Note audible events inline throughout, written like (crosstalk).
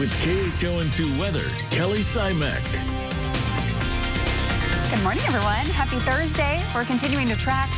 with KHON2 Weather, Kelly Simek. Good morning, everyone. Happy Thursday. We're continuing to track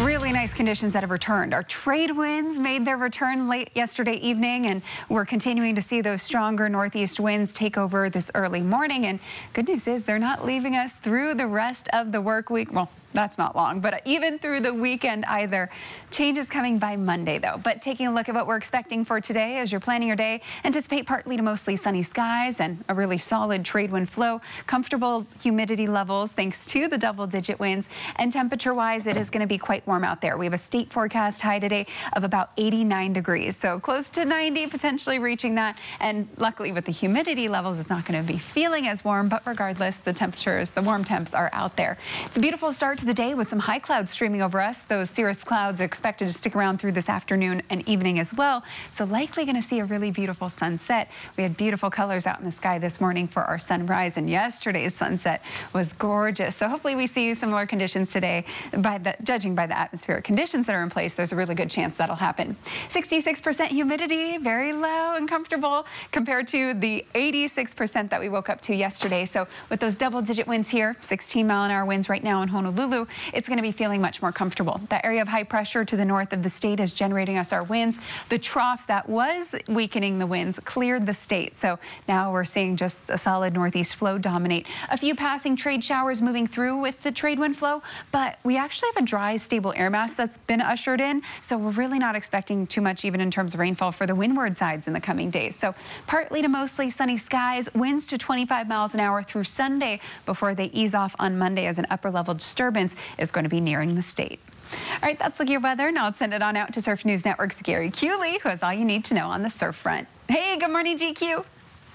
really nice conditions that have returned. Our trade winds made their return late yesterday evening, and we're continuing to see those stronger northeast winds take over this early morning. And good news is they're not leaving us through the rest of the work week. Well, that's not long, but even through the weekend either. Change is coming by Monday, though. But taking a look at what we're expecting for today as you're planning your day, anticipate partly to mostly sunny skies and a really solid trade wind flow, comfortable humidity levels thanks to the double-digit winds, and temperature-wise, it is going to be quite warm out there. We have a state forecast high today of about 89 degrees, so close to 90, potentially reaching that. And luckily, with the humidity levels, it's not going to be feeling as warm, but regardless, the temperatures, the warm temps are out there. It's a beautiful start to the day with some high clouds streaming over us. Those cirrus clouds expected to stick around through this afternoon and evening as well. So likely going to see a really beautiful sunset. We had beautiful colors out in the sky this morning for our sunrise and yesterday's sunset was gorgeous. So hopefully we see similar conditions today. By the judging by the atmospheric conditions that are in place, there's a really good chance that'll happen. 66% humidity, very low and comfortable compared to the 86% that we woke up to yesterday. So with those double digit winds here, 16 mile an hour winds right now in Honolulu, it's going to be feeling much more comfortable. That area of high pressure to the north of the state is generating us our winds. The trough that was weakening the winds cleared the state. So now we're seeing just a solid northeast flow dominate. A few passing trade showers moving through with the trade wind flow, but we actually have a dry, stable air mass that's been ushered in. So we're really not expecting too much even in terms of rainfall for the windward sides in the coming days. So partly to mostly sunny skies, winds to 25 miles an hour through Sunday before they ease off on Monday as an upper level disturbance is going to be nearing the state. All right, that's look your weather. Now let's send it on out to Surf News Network's Gary Kewley, who has all you need to know on the surf front. Hey, good morning, GQ.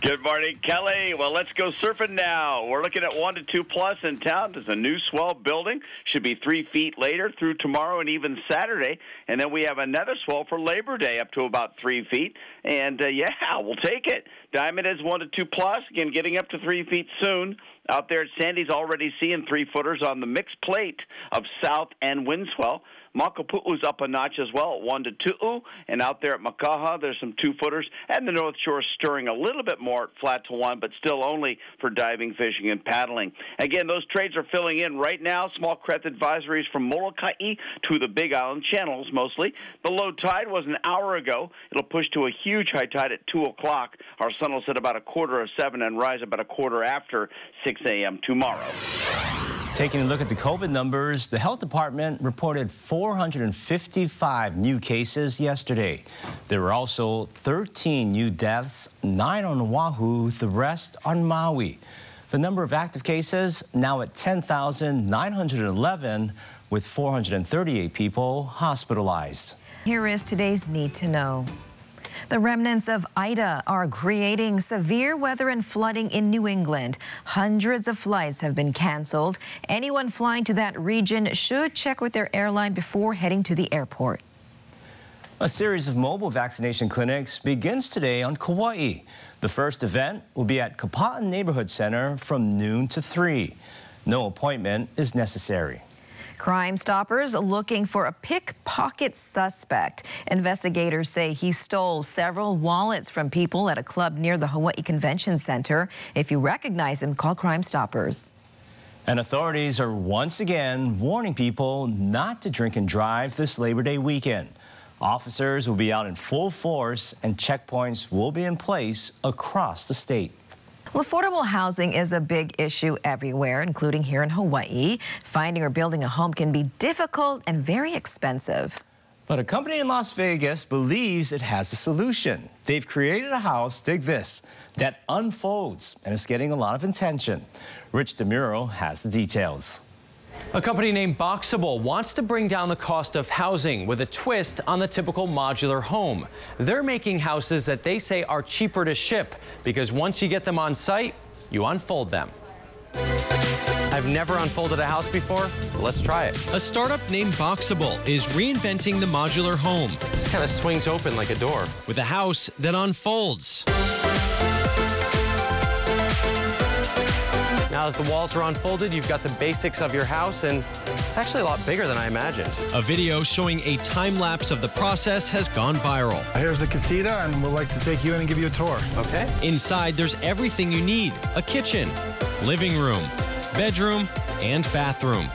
Good morning, Kelly. Well, let's go surfing now. We're looking at one to two plus in town. There's a new swell building. Should be three feet later through tomorrow and even Saturday. And then we have another swell for Labor Day up to about three feet. And uh, yeah, (laughs) we'll take it. Diamond is one to two plus. Again, getting up to three feet soon. Out there at Sandy's already seeing three footers on the mixed plate of south and wind swell. Makapu'u's up a notch as well at 1 to 2. And out there at Makaha, there's some two footers. And the North Shore stirring a little bit more at flat to 1, but still only for diving, fishing, and paddling. Again, those trades are filling in right now. Small craft advisories from Molokai to the Big Island channels mostly. The low tide was an hour ago. It'll push to a huge high tide at 2 o'clock. Our sun will set about a quarter of 7 and rise about a quarter after 6 a.m. tomorrow. Taking a look at the COVID numbers, the health department reported 455 new cases yesterday. There were also 13 new deaths, nine on Oahu, the rest on Maui. The number of active cases now at 10,911 with 438 people hospitalized. Here is today's Need to Know. The remnants of Ida are creating severe weather and flooding in New England. Hundreds of flights have been canceled. Anyone flying to that region should check with their airline before heading to the airport. A series of mobile vaccination clinics begins today on Kauai. The first event will be at Kapa'a Neighborhood Center from noon to 3. No appointment is necessary. Crime Stoppers looking for a pickpocket suspect. Investigators say he stole several wallets from people at a club near the Hawaii Convention Center. If you recognize him, call Crime Stoppers. And authorities are once again warning people not to drink and drive this Labor Day weekend. Officers will be out in full force and checkpoints will be in place across the state. Well, affordable housing is a big issue everywhere, including here in Hawaii. Finding or building a home can be difficult and very expensive. But a company in Las Vegas believes it has a solution. They've created a house, dig this, that unfolds and is getting a lot of attention. Rich DeMuro has the details. A company named Boxable wants to bring down the cost of housing with a twist on the typical modular home. They're making houses that they say are cheaper to ship because once you get them on site, you unfold them. I've never unfolded a house before. Let's try it. A startup named Boxable is reinventing the modular home. This kind of swings open like a door. With a house that unfolds. Now that the walls are unfolded, you've got the basics of your house, and it's actually a lot bigger than I imagined. A video showing a time lapse of the process has gone viral. Here's the casita, and we'd like to take you in and give you a tour. Okay. Inside, there's everything you need a kitchen, living room, bedroom, and bathroom.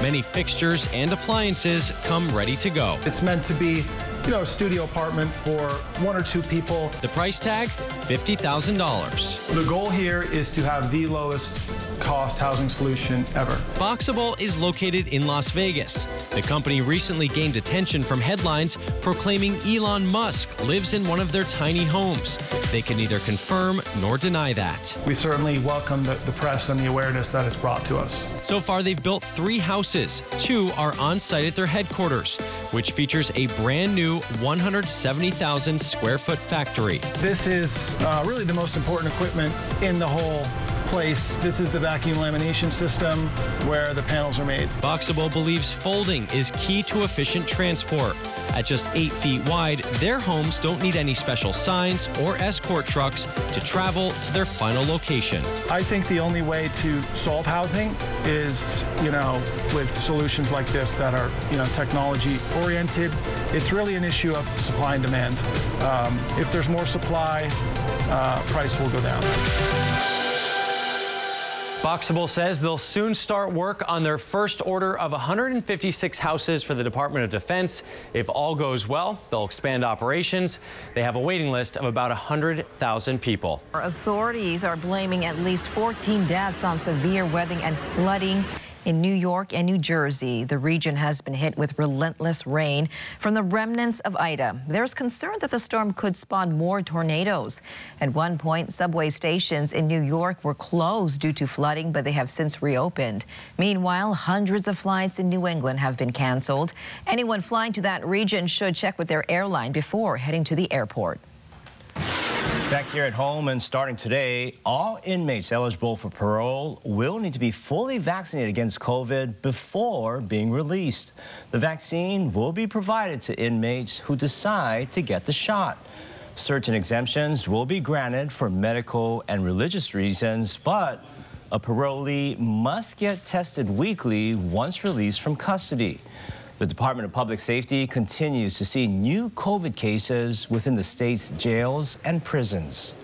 Many fixtures and appliances come ready to go. It's meant to be, you know, a studio apartment for one or two people. The price tag $50,000. The goal here is to have the lowest cost housing solution ever. Boxable is located in Las Vegas. The company recently gained attention from headlines proclaiming Elon Musk lives in one of their tiny homes. They can neither confirm nor deny that. We certainly welcome the, the press and the awareness that it's brought to us. So far, they've built three houses. Two are on site at their headquarters, which features a brand new 170,000 square foot factory. This is uh, really the most important equipment in the whole place. This is the vacuum lamination system where the panels are made. Boxable believes folding is key to efficient transport. At just eight feet wide, their homes don't need any special signs or escort trucks to travel to their final location. I think the only way to solve housing is, you know, with solutions like this that are, you know, technology oriented. It's really an issue of supply and demand. Um, if there's more supply, uh, price will go down. Boxable says they'll soon start work on their first order of 156 houses for the Department of Defense. If all goes well, they'll expand operations. They have a waiting list of about 100,000 people. Authorities are blaming at least 14 deaths on severe weather and flooding in New York and New Jersey. The region has been hit with relentless rain from the remnants of Ida. There's concern that the storm could spawn more tornadoes. At one point, subway stations in New York were closed due to flooding, but they have since reopened. Meanwhile, hundreds of flights in New England have been canceled. Anyone flying to that region should check with their airline before heading to the airport. Back here at home and starting today, all inmates eligible for parole will need to be fully vaccinated against COVID before being released. The vaccine will be provided to inmates who decide to get the shot. Certain exemptions will be granted for medical and religious reasons, but a parolee must get tested weekly once released from custody. The Department of Public Safety continues to see new COVID cases within the state's jails and prisons.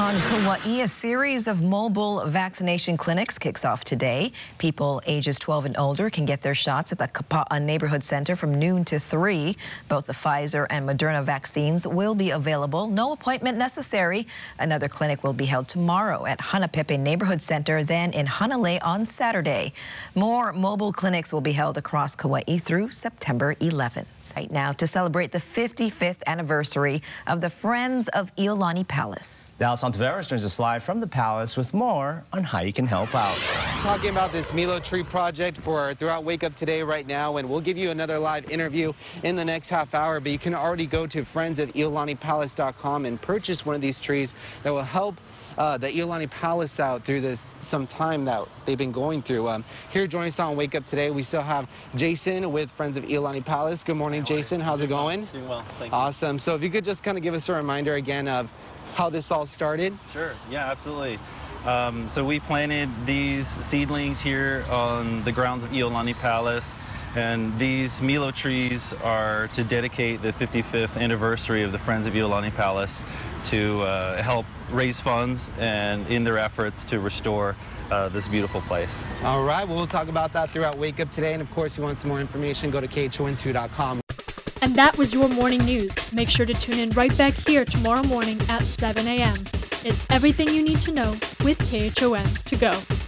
On Kauai, a series of mobile vaccination clinics kicks off today. People ages 12 and older can get their shots at the Kapa'a Neighborhood Center from noon to 3. Both the Pfizer and Moderna vaccines will be available. No appointment necessary. Another clinic will be held tomorrow at Hanapepe Neighborhood Center, then in Hanalei on Saturday. More mobile clinics will be held across Kauai through September 11th right now to celebrate the 55th anniversary of the Friends of Iolani Palace. Dallas Ontiveros joins us live from the palace with more on how you can help out. Talking about this Milo Tree project for throughout Wake Up Today right now, and we'll give you another live interview in the next half hour, but you can already go to friendsofiolanipalace.com and purchase one of these trees that will help uh, the Iolani Palace out through this some time that they've been going through. Um, here joining us on Wake Up Today, we still have Jason with Friends of Iolani Palace. Good morning, Jason. How's it going? Doing well, thank you. Awesome. So if you could just kind of give us a reminder again of how this all started. Sure, yeah, absolutely. Um, so we planted these seedlings here on the grounds of Iolani Palace. And these Milo trees are to dedicate the 55th anniversary of the Friends of Iolani Palace to uh, help raise funds and in their efforts to restore uh, this beautiful place. All right, well, we'll talk about that throughout Wake Up today. And of course, if you want some more information, go to khon2.com. And that was your morning news. Make sure to tune in right back here tomorrow morning at 7 a.m. It's everything you need to know with KHON to go.